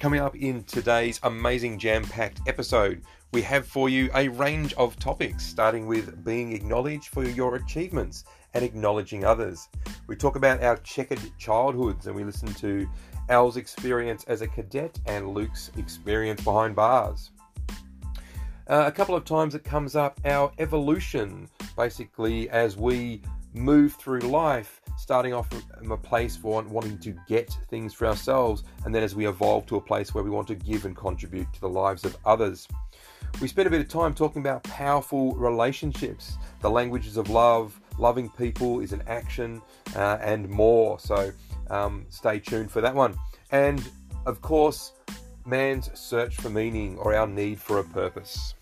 Coming up in today's amazing jam packed episode, we have for you a range of topics, starting with being acknowledged for your achievements and acknowledging others. We talk about our checkered childhoods and we listen to Al's experience as a cadet and Luke's experience behind bars. Uh, a couple of times it comes up our evolution, basically, as we move through life, starting off from a place for wanting to get things for ourselves, and then as we evolve to a place where we want to give and contribute to the lives of others. We spent a bit of time talking about powerful relationships, the languages of love, loving people is an action, uh, and more. So um, stay tuned for that one. And of course, man's search for meaning or our need for a purpose.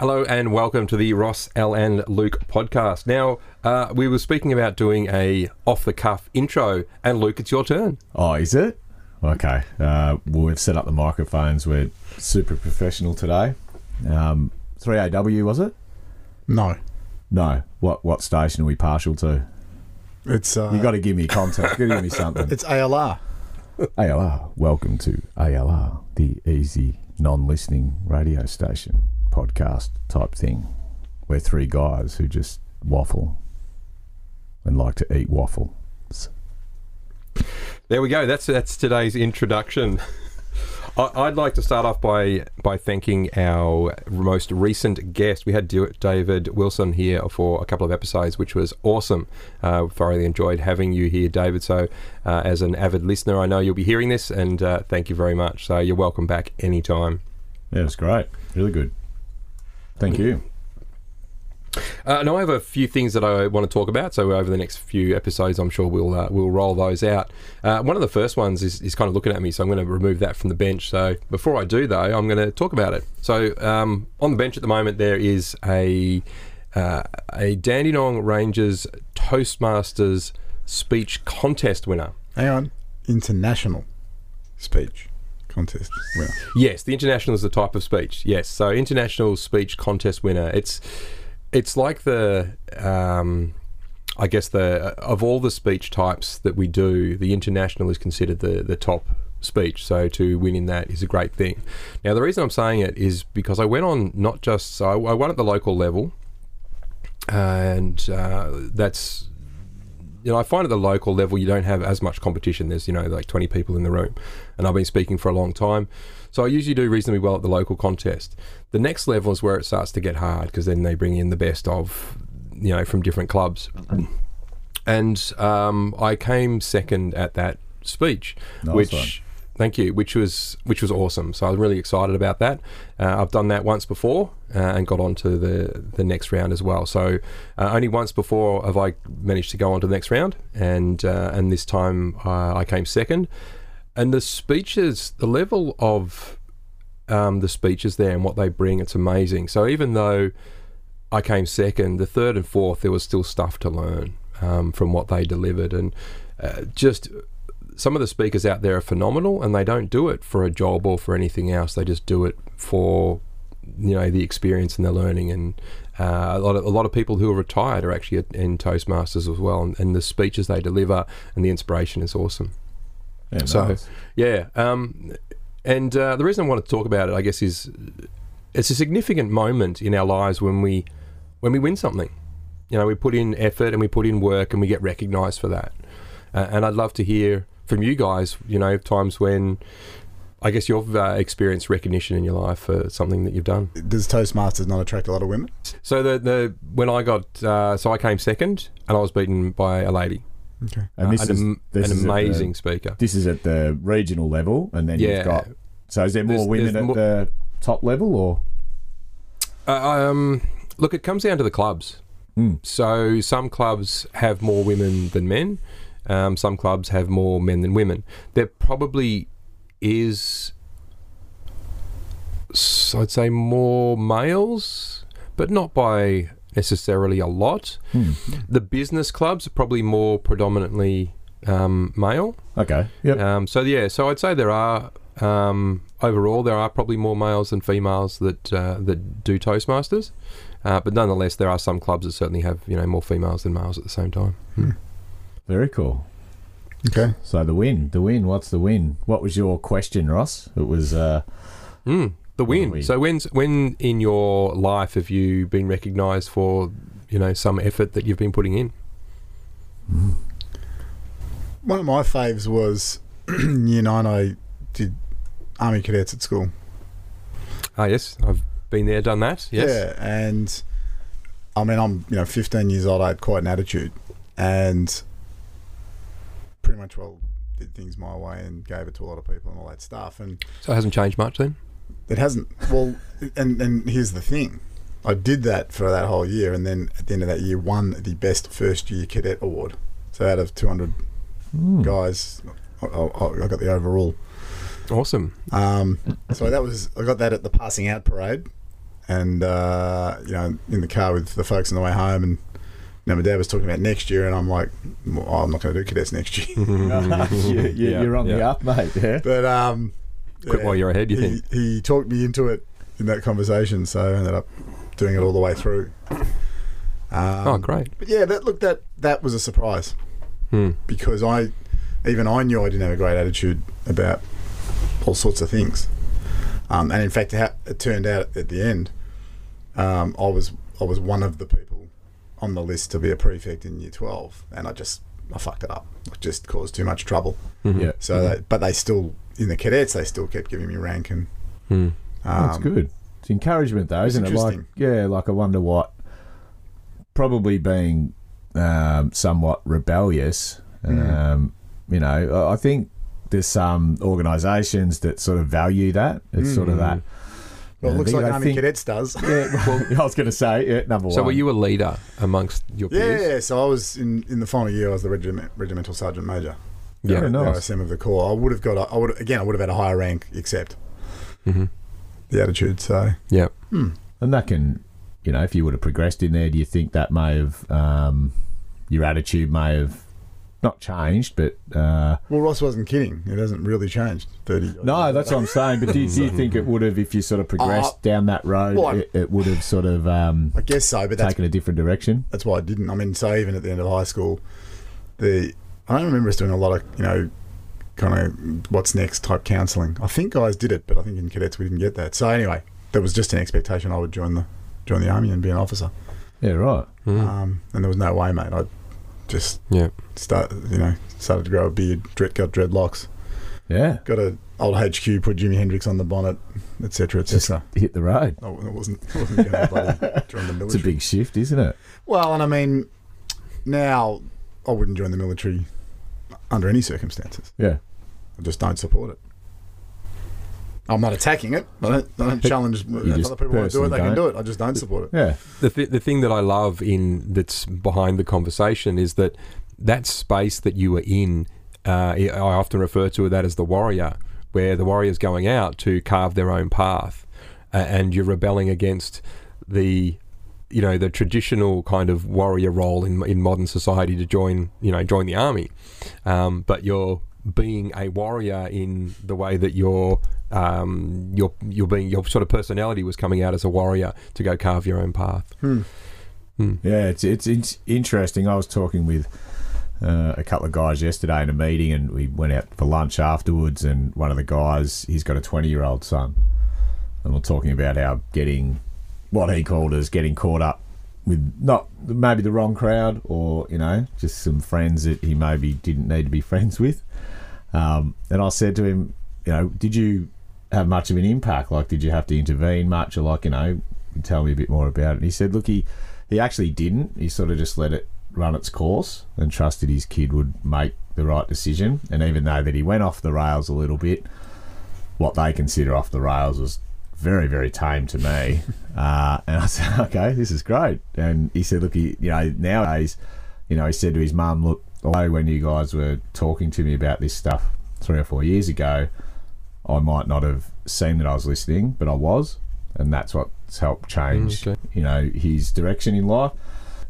Hello and welcome to the Ross Al and Luke podcast. Now, uh, we were speaking about doing a off the cuff intro, and Luke, it's your turn. Oh, is it? Okay. Uh, well, we've set up the microphones. We're super professional today. Um, 3AW, was it? No, No. What what station are we partial to? it's uh, you got to give me context. you got to give me something. it's ALR. ALR. Welcome to ALR, the easy non-listening radio station podcast type thing. We're three guys who just waffle and like to eat waffles. There we go. That's that's today's introduction. I- I'd like to start off by by thanking our most recent guest. We had David Wilson here for a couple of episodes, which was awesome. Uh, thoroughly enjoyed having you here, David. So, uh, as an avid listener, I know you'll be hearing this, and uh, thank you very much. So, you're welcome back anytime. Yeah, it's great. Really good. Thank you. Uh, now I have a few things that I want to talk about. So over the next few episodes, I'm sure we'll uh, we'll roll those out. Uh, one of the first ones is, is kind of looking at me, so I'm going to remove that from the bench. So before I do, though, I'm going to talk about it. So um, on the bench at the moment, there is a uh, a Dandenong Ranges Toastmasters speech contest winner. Hang on, international speech contest winner. Yes, the international is the type of speech. Yes, so international speech contest winner. It's it's like the um, I guess the of all the speech types that we do, the international is considered the the top speech. So to win in that is a great thing. Now the reason I'm saying it is because I went on not just so I, won at the local level, and uh, that's you know, I find at the local level you don't have as much competition. There's, you know, like 20 people in the room, and I've been speaking for a long time. So I usually do reasonably well at the local contest. The next level is where it starts to get hard because then they bring in the best of, you know, from different clubs. And um, I came second at that speech, Nice which. one. Thank you, which was which was awesome. So I was really excited about that. Uh, I've done that once before uh, and got on to the the next round as well. So uh, only once before have I managed to go on to the next round, and uh, and this time uh, I came second. And the speeches, the level of um, the speeches there and what they bring, it's amazing. So even though I came second, the third and fourth, there was still stuff to learn um, from what they delivered, and uh, just some of the speakers out there are phenomenal, and they don't do it for a job or for anything else. They just do it for you know the experience and the learning, and uh, a lot of a lot of people who are retired are actually in Toastmasters as well, and, and the speeches they deliver and the inspiration is awesome. Yeah, So, nice. yeah, um, and uh, the reason I wanted to talk about it, I guess, is it's a significant moment in our lives when we when we win something. You know, we put in effort and we put in work and we get recognised for that. Uh, and I'd love to hear from you guys. You know, times when I guess you've uh, experienced recognition in your life for something that you've done. Does Toastmasters not attract a lot of women? So the the when I got uh, so I came second and I was beaten by a lady, Okay. and this an, is am- this an is at the- amazing speaker. This is at the regional level, and then Yeah. you've got. So is there more There's- women there's at mo- the top level, or Uh, um, look, it comes down to the clubs. Mm. So some clubs have more women than men. Um, some clubs have more men than women. There probably is, I'd say, more males, but not by necessarily a lot. Hmm. The business clubs are probably more predominantly um, male. okay, yep, Um, so yeah, so I'd say there are um, overall there are probably more males than females that uh, that do Toastmasters, uh, but nonetheless there are some clubs that certainly have you know more females than males at the same time. Hmm. Very cool. Okay. So the win, the win. What's the win? What was your question, Ross? It was. Uh, Mm, the win. win. So when's when in your life have you been recognised for you know some effort that you've been putting in? One of my faves was in year nine. I did army cadets at school. Ah, yes, I've been there, done that. Yes. Yeah, and I mean, I'm you know 15 years old. I had quite an attitude, and pretty much well did things my way and gave it to a lot of people and all that stuff. And So it hasn't changed much then. it hasn't. Well, and and here's the thing. I did that for that whole year, and then at the end of that year, won the best first year cadet award. So out of 200 hmm. guys, I, I, I got the overall. Awesome. Um, so that was I got that at the passing out parade, and uh, you know in the car with the folks on the way home, and you know, my dad was talking about next year, and I'm like, well, I'm not going to do cadets next year. you, you, Yeah, you're on the up, mate. Yeah. but um, Quit yeah, while you're ahead, you he, think? he talked me into it in that conversation, so I ended up doing it all the way through. Um, oh, great. But yeah, that look that that was a surprise Hmm. because I even I knew I didn't have a great attitude about all sorts of things. Um, and in fact, ha- it turned out at the end, um, I was I was one of the people on the list to be a prefect in year twelve, and I just I fucked it up. I just caused too much trouble. Mhm. Yeah. So, they, but they still in the cadets they still kept giving me rank, and Hmm. um, That's good. It's encouragement, though, it's isn't it? Like, interesting. yeah, like I wonder what, probably being um, somewhat rebellious. Mm. Um, you know, I- I think there's some organisations that sort of value that. It's sort of Mm. that. Well, it looks like they Army think- Cadets does. Yeah, well, I was going to say, yeah, number one. So one. were you a leader amongst your peers? Yeah, so I was in, in the final year. I was the regiment, regimental sergeant major. Yeah, the, nice. the RSM of the corps. I would have got. A, I would again. I would have had a higher rank, except hmm the attitude. So Yeah. hmm. And that can, you know, if you would have progressed in there, do you think that may have, um, your attitude may have not changed, but uh, well, Ross wasn't kidding. It hasn't really changed. Thirty. no, that's what I'm saying. But do, do you think it would have, if you sort of progressed Uh, down that road, well, it, it would have sort of um, I guess so, but that's taken a different direction? that's why I didn't. I mean, so even at the end of high school, the I don't remember us doing a lot of you know, kind of what's next type counselling. I think guys did it, but I think in cadets we didn't get that. So anyway, there was just an expectation I would join the join the army and be an officer. Yeah, right. Mhm. Um, and there was no way, mate. I just Yeah. start, you know, started to grow a beard, dread, got dreadlocks, Yeah, got a old HQ, put Jimi Hendrix on the bonnet, etc., etc. hit the road. No, it wasn't. It wasn't going to join the It's a big shift, isn't it? well, and I mean, now I wouldn't join the military under any circumstances. Yeah. I just don't support it. I'm not attacking it. I don't, I don't challenge. If other people want to do it, they can don't. do it. I just don't support it. Yeah. The, th- the thing that I love in that's behind the conversation is that that space that you were in, uh, I often refer to that as the warrior, where the warrior's going out to carve their own path, uh, and you're rebelling against the, you know, the traditional kind of warrior role in in modern society to join, you know, join the army, um, but you're being a warrior in the way that you're um, your your being your sort of personality was coming out as a warrior to go carve your own path. Hmm. Yeah, it's it's, it's interesting. I was talking with uh, a couple of guys yesterday in a meeting, and we went out for lunch afterwards. And one of the guys, he's got a twenty-year-old son, and we're talking about how getting what he called as getting caught up with not maybe the wrong crowd, or you know, just some friends that he maybe didn't need to be friends with. Um, and I said to him, you know, did you have much of an impact? Like, did you have to intervene much, or like, you know, tell me a bit more about it? And he said, look, he he actually didn't. He sort of just let it run its course and trusted his kid would make the right decision. And even though that he went off the rails a little bit, what they consider off the rails was very, very tame to me. Uh, and I said, okay, this is great. And he said, look, he, you know, nowadays, you know, he said to his mum, look, although when you guys were talking to me about this stuff three or four years ago, I might not have seen that I was listening, but I was. And that's what's helped change, Mm, okay. you know, his direction in life.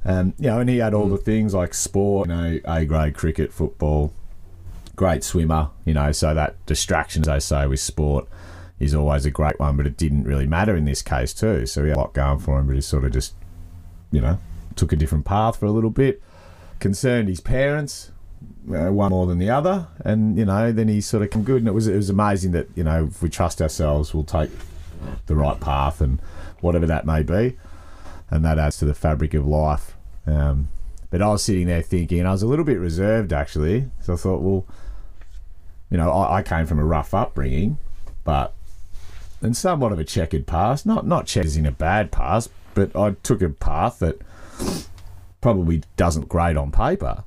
Um, you know, and he had all the things like sport, you know, A grade cricket, football, great swimmer, you know, so that distraction, as they say, with sport is always a great one, but it didn't really matter in this case too. So he had a lot going for him, but he sort of just, you know, took a different path for a little bit. Concerned his parents, uh, one more than the other, and you know, then he sort of come good, and it was it was amazing that you know if we trust ourselves, we'll take the right path and whatever that may be, and that adds to the fabric of life. Um, but I was sitting there thinking, and I was a little bit reserved actually, so I thought, well, you know, I, I came from a rough upbringing, but and somewhat of a checkered past, not not checked as in a bad past, but I took a path that probably doesn't grade on paper.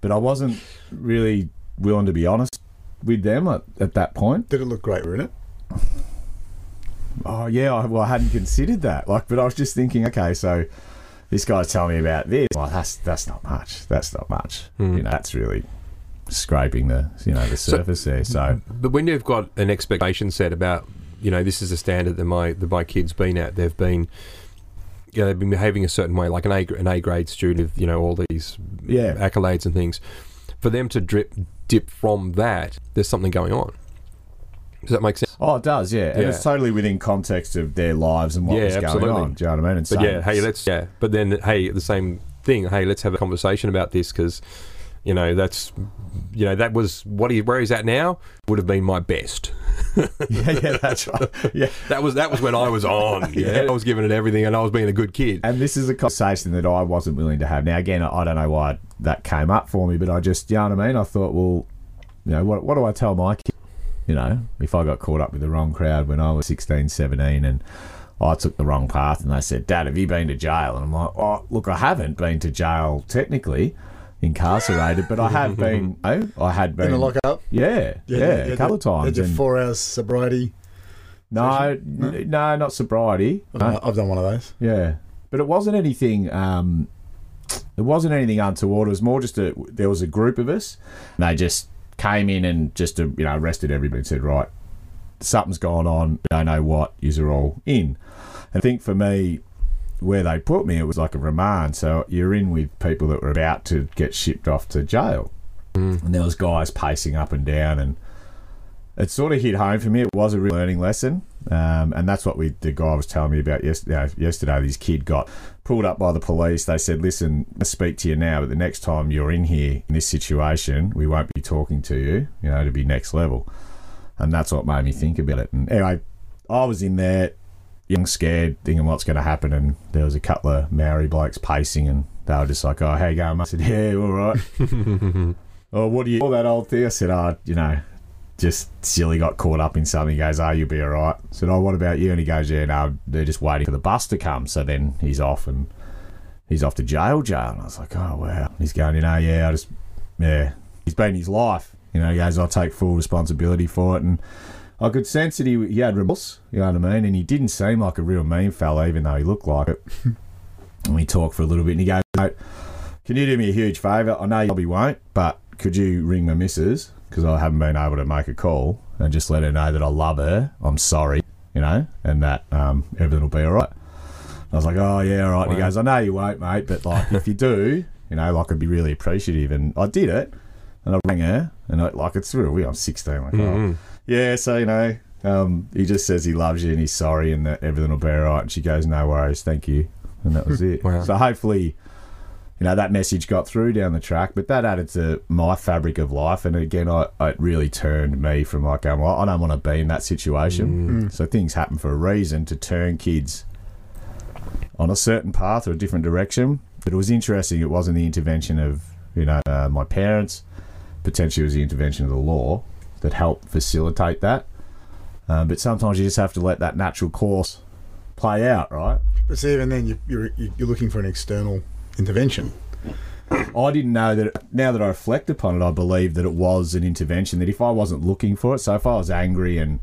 But I wasn't really willing to be honest with them at, at that point. Did it look great, were in it? Oh yeah, I, well I hadn't considered that. Like, but I was just thinking, okay, so this guy's telling me about this. Well, that's that's not much. That's not much. Hmm. You know, that's really scraping the you know the surface there. So But when you've got an expectation set about, you know, this is the standard that my that my kid's been at, they've been, you know, they've been behaving a certain way, like an A an A grade student, you know, all these Yeah. accolades and things. For them to drip dip from that, there's something going on. Does that make sense? oh, it does, yeah, and Yeah. it's totally within context of their lives and what Yeah, was going absolutely. on. Do you know what I mean? And But yeah, hey, let's yeah. But then hey, the same thing. Hey, let's have a conversation about this because, you know, that's, you know, that was what he where he's at now would have been my best. yeah, yeah, that's right. Yeah, That was that was when I was on. Yeah, I was giving it everything, and I was being a good kid. And this is a conversation that I wasn't willing to have. Now, again, I don't know why that came up for me, but I just, you know what I mean? I thought, well, you know, what, what do I tell my kid? You know, if I got caught up with the wrong crowd when I was 16, 17 and I took the wrong path and they said, Dad, have you been to jail? And I'm like, oh, look, I haven't been to jail technically, incarcerated, but I have been, oh, I had been. In a lockup? Yeah, yeah, a couple of times. Did your and- four hours sobriety? no, n- no, not sobriety. I've, No. done, I've done one of those. Yeah, but it wasn't anything. Um, it wasn't anything untoward. It was more just a. There was a group of us. And they just came in and just uh, you know arrested everybody and said, right, something's gone on. Don't know what. You're all in. I think for me, where they put me, it was like a remand. So you're in with people that were about to get shipped off to jail, and there was guys pacing up and down and it sort of hit home for me. It was a real learning lesson, um, and that's what we the guy was telling me about yesterday. Yesterday, this kid got pulled up by the police. They said, "Listen, I speak to you now, but the next time you're in here in this situation, we won't be talking to you. You know, to be next level." And that's what made me think about it. And anyway, I was in there, young, scared, thinking what's going to happen, and there was a couple of Maori blokes pacing, and they were just like, "Oh, how you going?" mate?" I said, "Yeah, all right." oh, what do you all that old thing? I said, "Oh, you know." just silly got caught up in something. He goes, "Oh, you'll be all right." I said, "Oh, what about you?" And he goes, "Yeah, no, they're just waiting for the bus to come." So then he's off and he's off to jail, jail. And I was like, "Oh wow." And he's going, "You know, yeah, I just, yeah." He's been his life. You know, he goes, "I take full responsibility for it." And I could sense that he he had remorse. You know what I mean? And he didn't seem like a real mean fella, even though he looked like it. and we talked for a little bit, and he goes, "Mate, can you do me a huge favour? I know you probably won't, but could you ring my missus because I haven't been able to make a call and just let her know that I love her. I'm sorry, you know, and that um, everything will be all right. I was like, oh yeah, all right. And he goes, I know you won't, mate, but like if you do, you know, like I'd be really appreciative. And I did it, and I rang her, and I, like it's real weird. I'm 16, like, oh, yeah. So you know, um, he just says he loves you and he's sorry, and that everything will be all right. And she goes, no worries, thank you, and that was it. Wow. So hopefully you know that message got through down the track but that added to my fabric of life and again I, it really turned me from like going well i don't want to be in that situation so things happen for a reason to turn kids on a certain path or a different direction but it was interesting it wasn't the intervention of you know uh, my parents potentially it was the intervention of the law that help facilitate that um, but sometimes you just have to let that natural course play out right But see, even then, you, you're you're looking for an external intervention. I didn't know that. Now that I reflect upon it, I believe that it was an intervention. That if I wasn't looking for it, so if I was angry and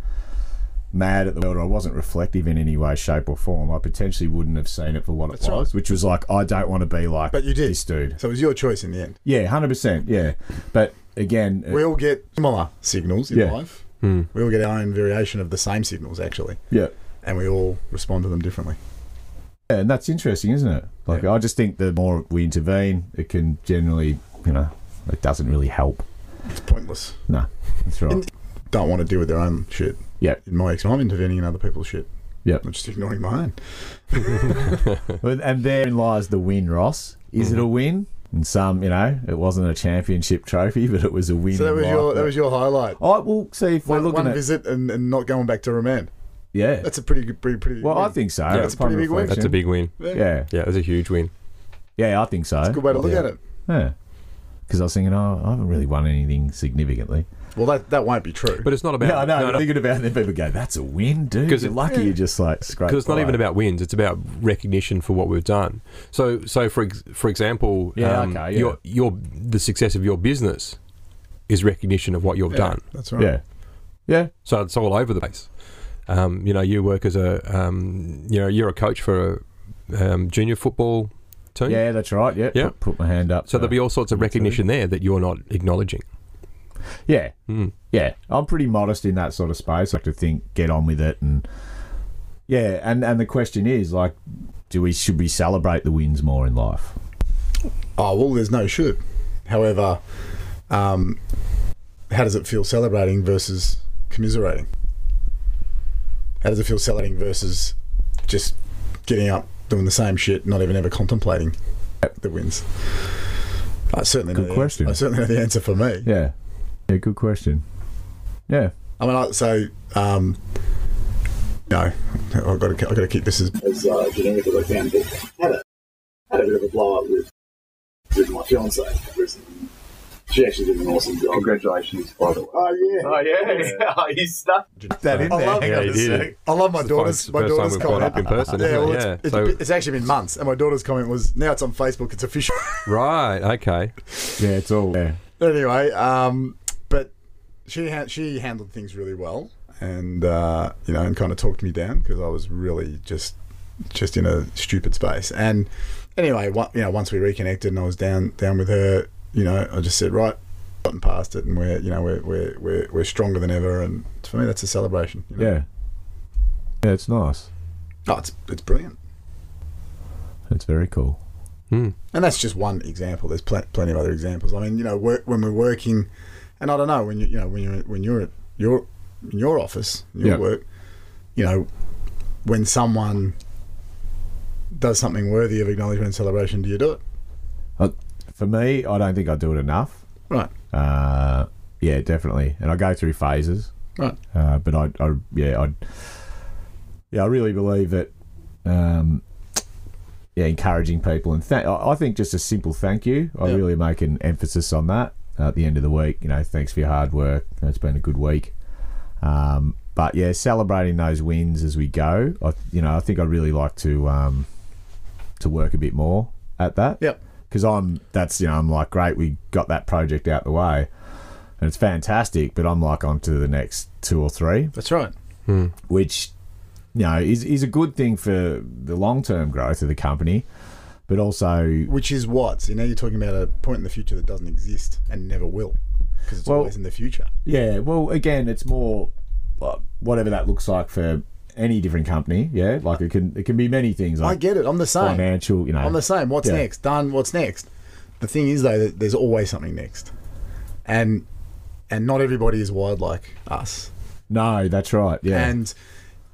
mad at the world, or I wasn't reflective in any way, shape, or form, I potentially wouldn't have seen it for what That's it was, which was like, I don't want to be like But you did. this dude. So it was your choice in the end. Yeah, hundred percent. Yeah, but again, uh, We all get similar signals in Yeah. life. We all get our own variation of the same signals, actually, yeah. and we all respond to them differently. Yeah, and that's interesting, isn't it? Like, Yeah. I just think the more we intervene, it can generally, you know, it doesn't really help. It's pointless. No, that's right. And- Don't want to deal with their own shit. Yeah. In my ex, I'm intervening in other people's shit. Yeah. I'm just ignoring mine. But- and therein lies the win, Ross. Is it a win? And some, you know, it wasn't a championship trophy, but it was a win. So that was life. your that was your highlight. Oh, well, see if we're One, looking one at visit and, and not going back to remand. yeah. That's a pretty good, pretty pretty. well, I think so. Yeah, it's a pretty big win. That's a big win. Yeah, Yeah, it's a huge win. yeah, I think so. It's a good way to look yeah. at it. Yeah, because I was thinking, oh, I haven't really won anything significantly. Well, that that won't be true. But it's not about yeah, I know. no, I'm no, thinking about it, then people go, "That's a win, dude. 'Cause You're it- lucky you just like scraped." because it's not by." even about wins; it's about recognition for what we've done. So, so for for example, Yeah, um, okay, yeah. your your the success of your business is recognition of what you've Yeah, done. That's right. Yeah, yeah, So it's all over the place. Um, you know, you work as a um, you know you're a coach for a um, junior football team. yeah. That's right. Yeah, Yeah. Put, put my hand up. So for- there'll be all sorts of me too. recognition there that you're not acknowledging. Yeah, Mm. yeah. I'm pretty modest in that sort of space. I like to think, get on with it, and yeah. And and the question is like, do we should we celebrate the wins more in life? Oh well, there's no should. However, um, how does it feel celebrating versus commiserating? How does it feel celebrating versus just getting up, doing the same shit, not even ever contemplating the wins? I certainly know Good the question. Answer. I certainly know the answer for me. Yeah, yeah. Good question. Yeah, I mean, I, so um, no, I've got to, I've got to keep this as, as uh, generic as I can. But had a had a bit of a blow up with with my fiance recently. She actually did an awesome job. Congratulations, by the way. Oh yeah. Oh yeah, oh, you stuck that in I there. love- Hang Yeah, on did. I love my It's daughter's my first daughter's comment. up in person, yeah, well, it? it's, Yeah, it's, so- it's actually been months, and my daughter's comment was, "Now it's on Facebook. It's official." Right. Okay. Yeah, it's all there. anyway, um, but she ha- she handled things really well, and uh, you know, and kind of talked me down because I was really just just in a stupid space. And anyway, one, you know, once we reconnected and I was down down with her, you know, I just said, right, gotten past it, and we're you know we're we're we're, we're stronger than ever, and for me that's a celebration. You know? Yeah, yeah. It's nice. oh, it's it's brilliant. It's very cool. Hmm. And that's just one example. There's pl- plenty of other examples. I mean, you know, work, when we're working, and I don't know when you you know when you're when you're at your in your office, your Yeah. work, you know, when someone does something worthy of acknowledgement and celebration, do you do it? Uh, for me, I don't think I do it enough. Right. Uh, yeah, definitely. And I go through phases. Right. Uh, but I, I, yeah, I, yeah, I really believe that. Um, yeah, encouraging people and th- I think just a simple thank you. I Yeah. really make an emphasis on that at the end of the week. You know, thanks for your hard work. It's been a good week. Um, but yeah, celebrating those wins as we go. I, you know, I think I really like to um, to work a bit more at that Yep. because I'm that's you know I'm like great we got that project out the way and it's fantastic but I'm like on to the next two or three That's right. Hmm. which you know is, is a good thing for the long term growth of the company but also Which is what? So now you're talking about a point in the future that doesn't exist and never will, because it's Well- always in the future. yeah well again it's more uh, whatever that looks like for any different company yeah like it can it can be many things I get it. I'm the same. financial you know I'm the same. What's Yeah. next? Done. What's next? The thing is though that there's always something next, and and not everybody is wired like us. no that's right yeah And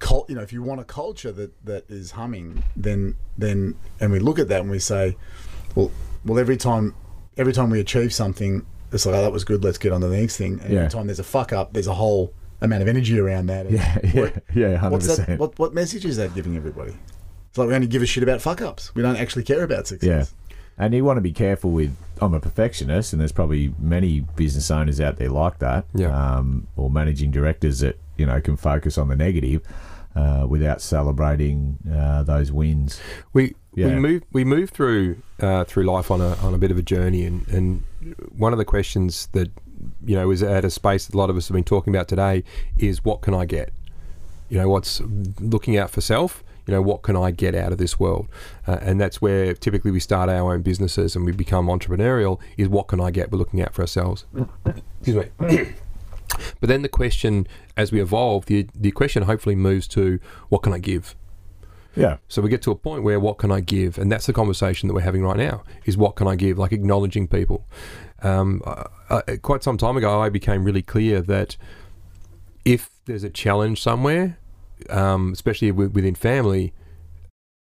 cult, you know, if you want a culture that that is humming, then then and we look at that and we say, well, well, every time every time we achieve something, it's like, oh, that was good. Let's get on to the next thing. And Yeah. every time there's a fuck up, there's a whole amount of energy around that. And yeah yeah what- yeah hundred What's that? percent What, what message is that giving everybody? It's like we only give a shit about fuck ups. We don't actually care about success. Yeah. And you want to be careful with. I'm a perfectionist, and there's probably many business owners out there like that, Yeah. um, or managing directors that you know can focus on the negative uh, without celebrating uh, those wins. We we move we move through uh, through life on a on a bit of a journey, and, and one of the questions that you know is at a space that a lot of us have been talking about today is what can I get? You know, what's looking out for self. You know, what can I get out of this world? Uh, and that's where typically we start our own businesses and we become entrepreneurial. Is what can I get? We're looking out for ourselves. Excuse me. But then the question, as we evolve, the the question hopefully moves to what can I give? Yeah, So we get to a point where what can I give, and that's the conversation that we're having right now. Is what can I give? Like acknowledging people. Um, uh, uh, quite some time ago, I became really clear that if there's a challenge somewhere, um, especially wi- within family,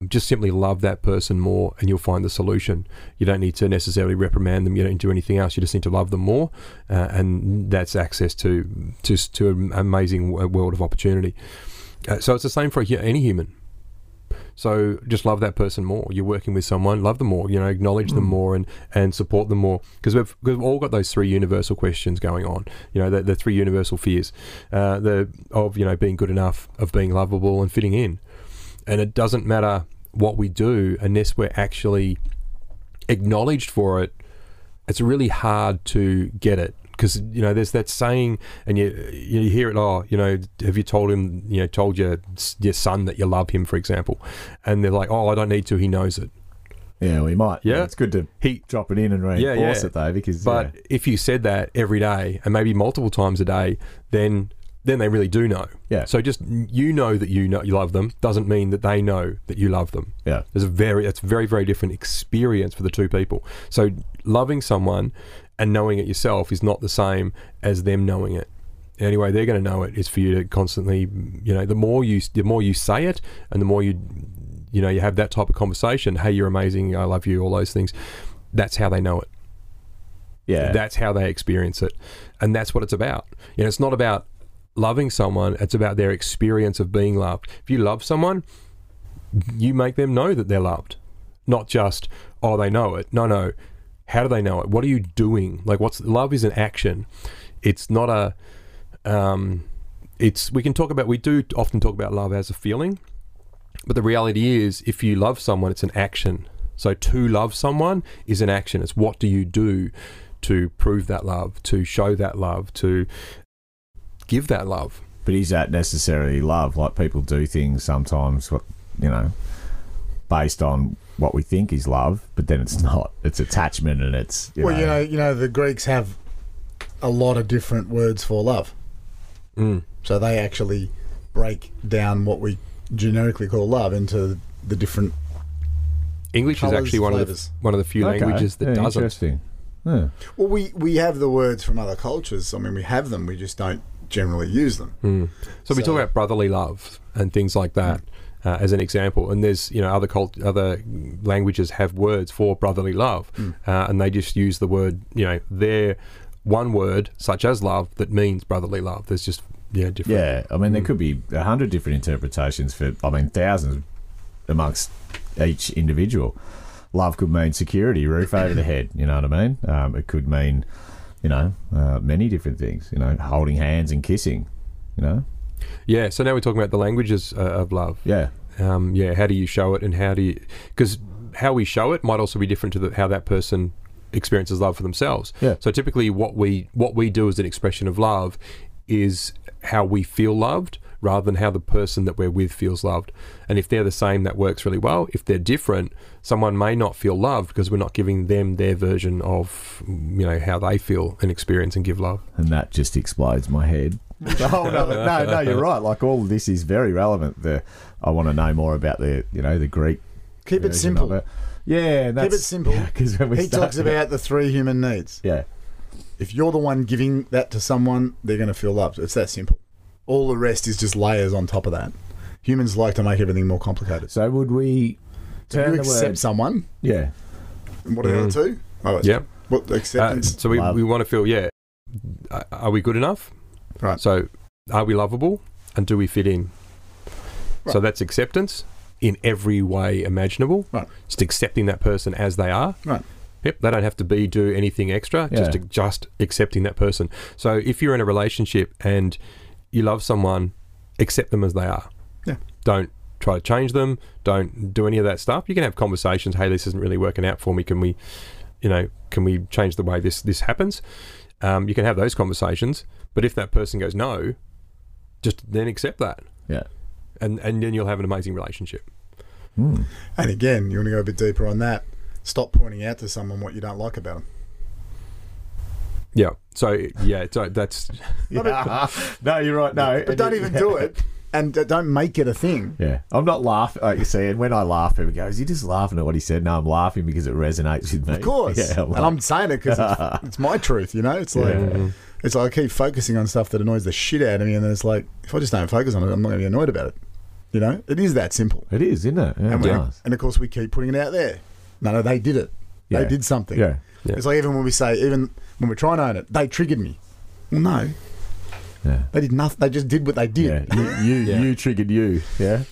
just simply love that person more and you'll find the solution. You don't need to necessarily reprimand them. You don't do anything else. You just need to love them more. Uh, and that's access to, to, to an amazing world of opportunity. Uh, so it's the same for any human. So just love that person more. You're working with someone, love them more. You know, acknowledge them more and, and support them more because we've, we've all got those three universal questions going on. You know, the, the three universal fears, uh, the of you know being good enough, of being lovable, and fitting in. And it doesn't matter what we do unless we're actually acknowledged for it. It's really hard to get it because you know there's that saying, and you you hear it. Oh, you know, have you told him? You know, told your your son that you love him, for example, and they're like, oh, I don't need to. He knows it. Yeah, we might. Yeah. it's good to He drop it in and Yeah, reinforce yeah. it though, because But yeah, if you said that every day and maybe multiple times a day, then then they really do know. Yeah. So just you know that you know you love them doesn't mean that they know that you love them. yeah, There's a very it's a very very different experience for the two people. So loving someone and knowing it yourself is not the same as them knowing it. Anyway, they're going to know it is for you to constantly, you know, the more you the more you say it and the more you you know, you have that type of conversation, hey, you're amazing, I love you, all those things. That's how they know it. yeah. That's how they experience it. And that's what it's about. You know, it's not about loving someone, it's about their experience of being loved. If you love someone, you make them know that they're loved. Not just, oh, they know it. No, no. How do they know it? What are you doing? Like, what's love is an action. It's not a. Um, it's we can talk about we do often talk about love as a feeling, but the reality is, if you love someone, it's an action. So to love someone is an action. It's what do you do to prove that love, to show that love, to give that love. But is that necessarily love? Like people do things sometimes, what you know, based on what we think is love, but then it's not. It's attachment, and it's you well, know, you know, you know, the Greeks have a lot of different words for love, Mm. so they actually break down what we generically call love into the different. English is actually one of the one of the few Okay. languages that Yeah, doesn't. Interesting. Yeah. Well, we we have the words from other cultures. I mean, we have them. We just don't generally use them. Mm. So, we talk about brotherly love and things like that uh, as an example. And there's you know other cult other languages have words for brotherly love, uh, and they just use the word you know their one word such as love that means brotherly love. There's just yeah different. Yeah, I mean, there could be a hundred different interpretations for. I mean, thousands amongst each individual. Love could mean security, roof over the head. You know what I mean? Um, it could mean, you know, uh, many different things. You know, holding hands and kissing. You know, Yeah. So now we're talking about the languages uh, of love. yeah, um, yeah, how do you show it and how do you, because how we show it might also be different to the, how that person experiences love for themselves. Yeah. So typically what we, what we do as an expression of love is how we feel loved rather than how the person that we're with feels loved. And if they're the same, that works really well. If they're different, someone may not feel loved because we're not giving them their version of, you know, how they feel and experience and give love. and that just explodes my head. oh no, no, no, you're right. Like all of this is very relevant. The I want to know more about the, you know, the Greek. Keep it simple. it. Yeah, and Keep it simple. Because when we He talks about the three human needs. yeah, If you're the one giving that to someone, they're going to feel loved. It's that simple. All the rest is just layers on top of that. Humans like to make everything more complicated. So would we If turn you the accept word? someone, Yeah, and what are the other two? Oh, Yeah. What Uh, acceptance? so we, Love. we want to feel, yeah, uh, are we good enough? Right. So are we lovable and do we fit in? So that's acceptance in every way imaginable. Right. Just accepting that person as they are. Right. Yep, they don't have to be do anything extra. Just Yeah. just accepting that person. So if you're in a relationship and you love someone, accept them as they are. Yeah. Don't try to change them. Don't do any of that stuff. You can have conversations. Hey, this isn't really working out for me. Can we, you know, can we change the way this this happens? Um, you can have those conversations. But if that person goes no, just then accept that, yeah. and and then you'll have an amazing relationship. Hmm. and again, you want to go a bit deeper on that. Stop pointing out to someone what you don't like about them. Yeah. So yeah, so that's Yeah. no, you're right. No, But don't even do it, and uh, don't make it a thing. Yeah, I'm not laughing. Like you see, and when I laugh, people go, "Is he just laughing at what he said?" No, I'm laughing because it resonates with me. Of course, Yeah, and I'm saying it because it's, it's my truth. You know, it's like Yeah. it's like I keep focusing on stuff that annoys the shit out of me, and then it's like if I just don't focus on it, I'm not going to be annoyed about it. You know, it is that simple. It is, isn't it? Yeah, And, it does. and of course, we keep putting it out there. No, no, they did it. Yeah. They did something. Yeah. Yeah. It's like even when we say, even when we're trying to own it, they triggered me. Well, no, Yeah. they did nothing. They just did what they did. Yeah. You, you, Yeah. you triggered you. Yeah.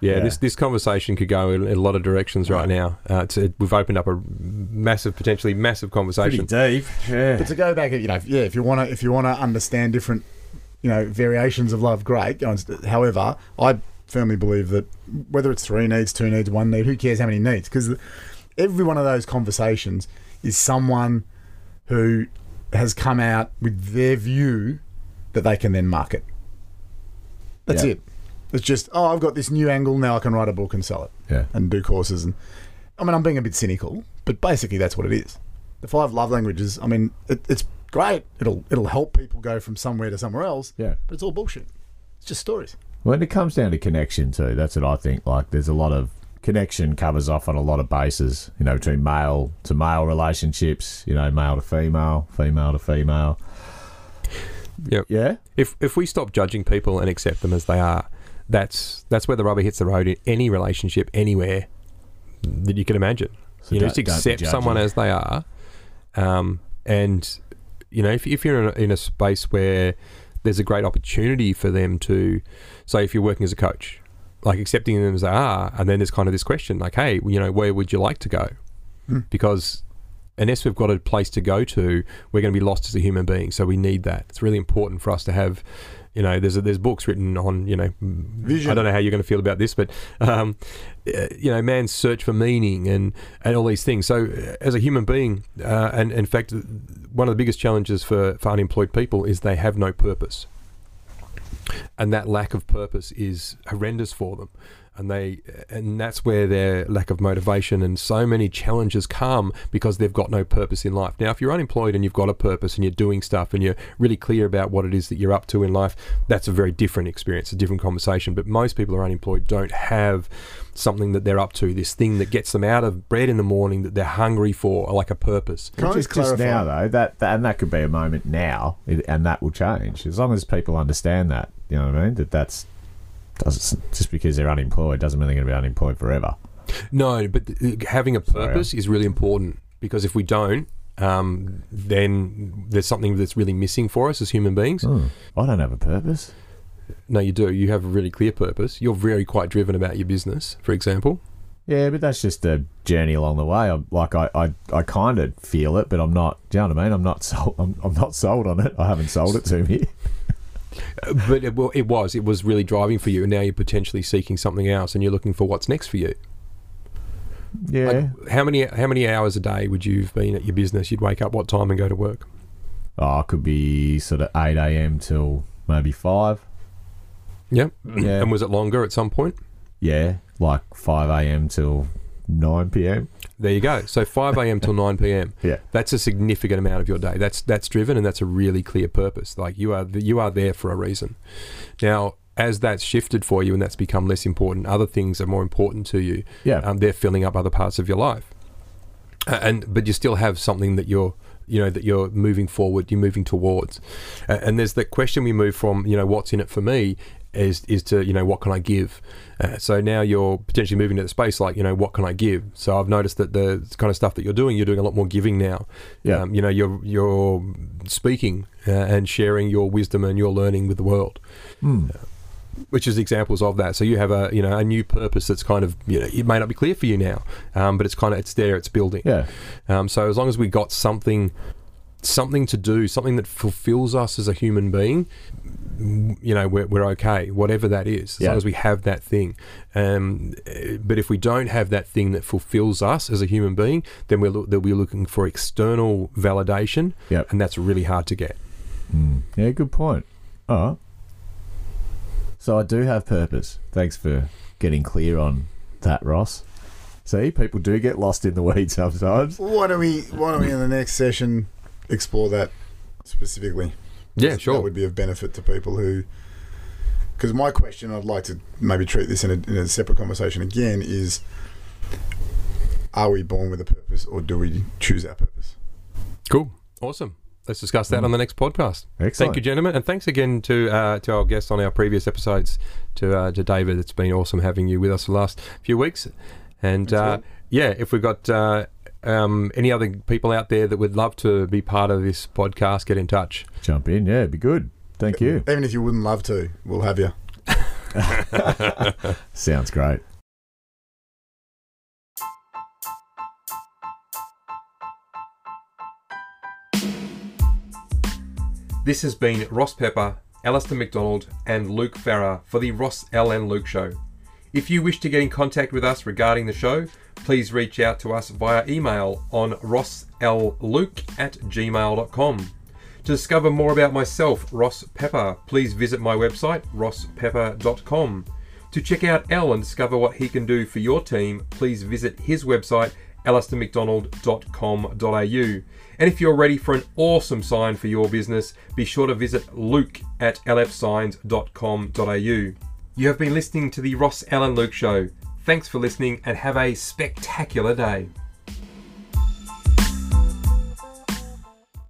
Yeah, Yeah. this this conversation could go in, in a lot of directions right now. Uh, it's, it, we've opened up a massive, potentially massive conversation. Pretty deep. Yeah. But to go back, you know, yeah, if you want to, if you want to understand different, you know, variations of love, great. However, I firmly believe that whether it's three needs, two needs, one need, who cares how many needs? Because every one of those conversations is someone who has come out with their view that they can then market. That's Yeah. it. It's just, oh, I've got this new angle now. I can write a book and sell it Yeah. and do courses. And I mean, I'm being a bit cynical, but basically that's what it is. The five love languages. I mean, it, it's great. It'll it'll help people go from somewhere to somewhere else. Yeah. but it's all bullshit. It's just stories. When it comes down to connection too, that's what I think. Like, there's a lot of connection covers off on a lot of bases. You know, between male to male relationships. You know, male to female, female to female. Yeah. Yeah. If if we stop judging people and accept them as they are, that's that's where the rubber hits the road in any relationship anywhere that you can imagine. So you know, just accept someone as they are, um, and you know, if, if you're in a, in a space where there's a great opportunity for them to, say, if you're working as a coach, like accepting them as they are, and then there's kind of this question, like, hey, you know, where would you like to go? Hmm. Because unless we've got a place to go to, we're going to be lost as a human being. So we need that. It's really important for us to have. You know, there's there's books written on you know, Vision. I don't know how you're going to feel about this, but um, uh, you know, man's search for meaning and and all these things. So uh, as a human being, uh, and in fact, one of the biggest challenges for for unemployed people is they have no purpose, and that lack of purpose is horrendous for them. And they, and that's where their lack of motivation and so many challenges come because they've got no purpose in life. Now, if you're unemployed and you've got a purpose and you're doing stuff and you're really clear about what it is that you're up to in life, that's a very different experience, a different conversation. But most people who are unemployed don't have something that they're up to, this thing that gets them out of bed in the morning that they're hungry for, like a purpose. Can just, just just now though that, that and that could be a moment now and that will change as long as people understand that you know what I mean that that's doesn't just because they're unemployed doesn't mean they're going to be unemployed forever No, but uh, having a Sorry. purpose is really important because if we don't, um, then there's something that's really missing for us as human beings. Hmm. I don't have a purpose No, you do. You have a really clear purpose. You're very quite driven about your business, for example. yeah but that's just a journey along the way I'm like I I, I kind of feel it but I'm not do you know what I mean I'm not sold I'm, I'm not sold on it I haven't sold it to me But it, well, it was. It was really driving for you, and now you're potentially seeking something else, and you're looking for what's next for you. yeah Like, how many how many hours a day would you have been at your business? You'd wake up what time and go to work? oh it could be sort of 8 a.m till maybe 5 Yep. Yeah. And was it longer at some point? yeah like 5 a.m till 9 p.m There you go. So 5 a.m. till 9 p.m. yeah That's a significant amount of your day. That's that's driven, and that's a really clear purpose. Like you are you are there for a reason. Now, as that's shifted for you and that's become less important, other things are more important to you. yeah Um, they're filling up other parts of your life, Uh, and but you still have something that you're you know that you're moving forward. You're moving towards, uh, and there's that question we move from you know what's in it for me is is to you know what can I give. Uh, so now you're potentially moving to the space like you know what can I give. So I've noticed that the kind of stuff that you're doing, you're doing a lot more giving now. Yeah. Um, you know you're you're speaking uh, and sharing your wisdom and your learning with the world Hmm. which is examples of that. So you have a you know a new purpose that's kind of you know it may not be clear for you now, um, but it's kind of it's there, it's building. yeah Um, so as long as we got something something to do, something that fulfills us as a human being, mm, you know we're, we're okay, whatever that is. As Yeah. long as we have that thing. Um, but if we don't have that thing that fulfills us as a human being, then we're lo- they'll be looking for external validation, Yep. and that's really hard to get. Hmm. Yeah, good point. All right. So I do have purpose. Thanks for getting clear on that, Ross. See, people do get lost in the weeds sometimes. Why don't we? Why don't we in the next session explore that specifically? Yeah, sure. That would be of benefit to people who. Because my question, I'd like to maybe treat this in a, in a separate conversation again, is: Are we born with a purpose, or do we choose our purpose? Cool, awesome. let's discuss that on the next podcast. Excellent. Thank you, gentlemen, and thanks again to uh, to our guests on our previous episodes. To uh, to David, it's been awesome having you with us the last few weeks. And uh, yeah, if we've got uh, um, any other people out there that would love to be part of this podcast, get in touch. Jump in. Yeah, it'd be good. Thank you. Even if you wouldn't love to, we'll have you. Sounds great. This has been Ross Pepper, Alistair McDonald, and Luke Farrer for the Ross Al and Luke Show. If you wish to get in contact with us regarding the show, please reach out to us via email on rossluke at gmail.com. To discover more about myself, Ross Pepper, please visit my website, rosspepper.com. To check out Al and discover what he can do for your team, please visit his website, alistairmcdonald.com.au. And if you're ready for an awesome sign for your business, be sure to visit luke at lfsigns.com.au. You have been listening to the Ross Allen Luke Show. Thanks for listening and have a spectacular day.